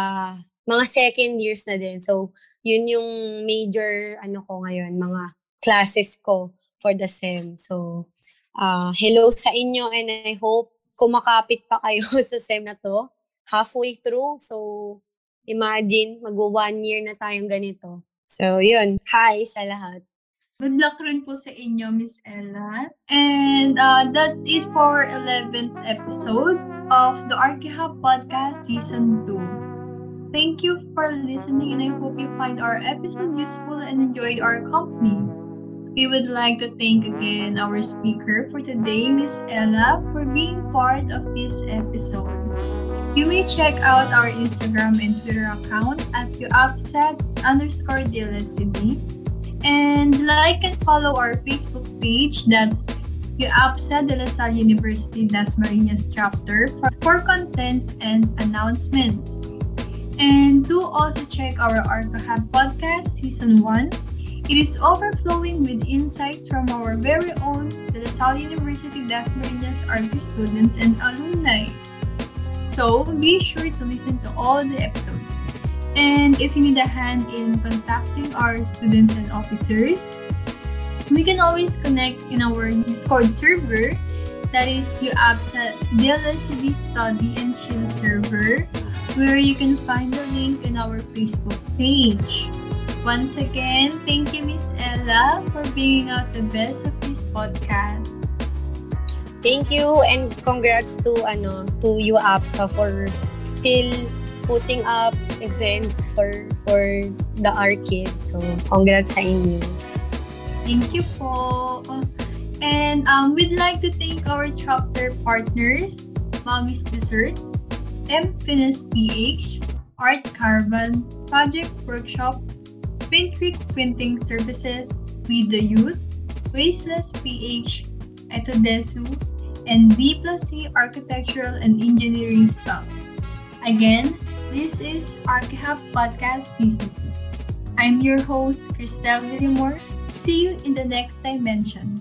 mga second years na din. So, yun yung major ano ko ngayon, mga classes ko for the SEM. So, uh, hello sa inyo and I hope kumakapit pa kayo sa SEM na to, halfway through. So, imagine, mag one year na tayong ganito. So, yun. Hi sa lahat. Good luck rin po sa inyo, Miss Ella. And uh, that's it for 11th episode of the Archihub Podcast Season 2. Thank you for listening and I hope you find our episode useful and enjoyed our company. We would like to thank again our speaker for today, Miss Ella, for being part of this episode. You may check out our Instagram and Twitter account at uupset underscore DLSUD and like and follow our Facebook page that's UAPSA de La Salle University Dasmariñas chapter for, for contents and announcements. And do also check our ArcaHub podcast season 1. It is overflowing with insights from our very own De La Salle University Dasmariñas Arca students and alumni. So be sure to listen to all the episodes. And if you need a hand in contacting our students and officers, we can always connect in our Discord server. That is UAPSA DLSUD Study and Chill server, where you can find the link in our Facebook page. Once again, thank you, Miss Ella, for bringing out the best of this podcast. Thank you and congrats to ano to you UAPSA for still putting up events for for the arcade. So, congrats sa inyo. Thank you po. And um, we'd like to thank our chapter partners, Mommy's Dessert, M Finis PH, Art Carbon, Project Workshop, Pintrick Printing Services, We the Youth, Wasteless PH, Etodesu, and D plus C Architectural and Engineering Staff. Again, this is Archihub Podcast Season 2. I'm your host, Christelle Villamore. See you in the next dimension.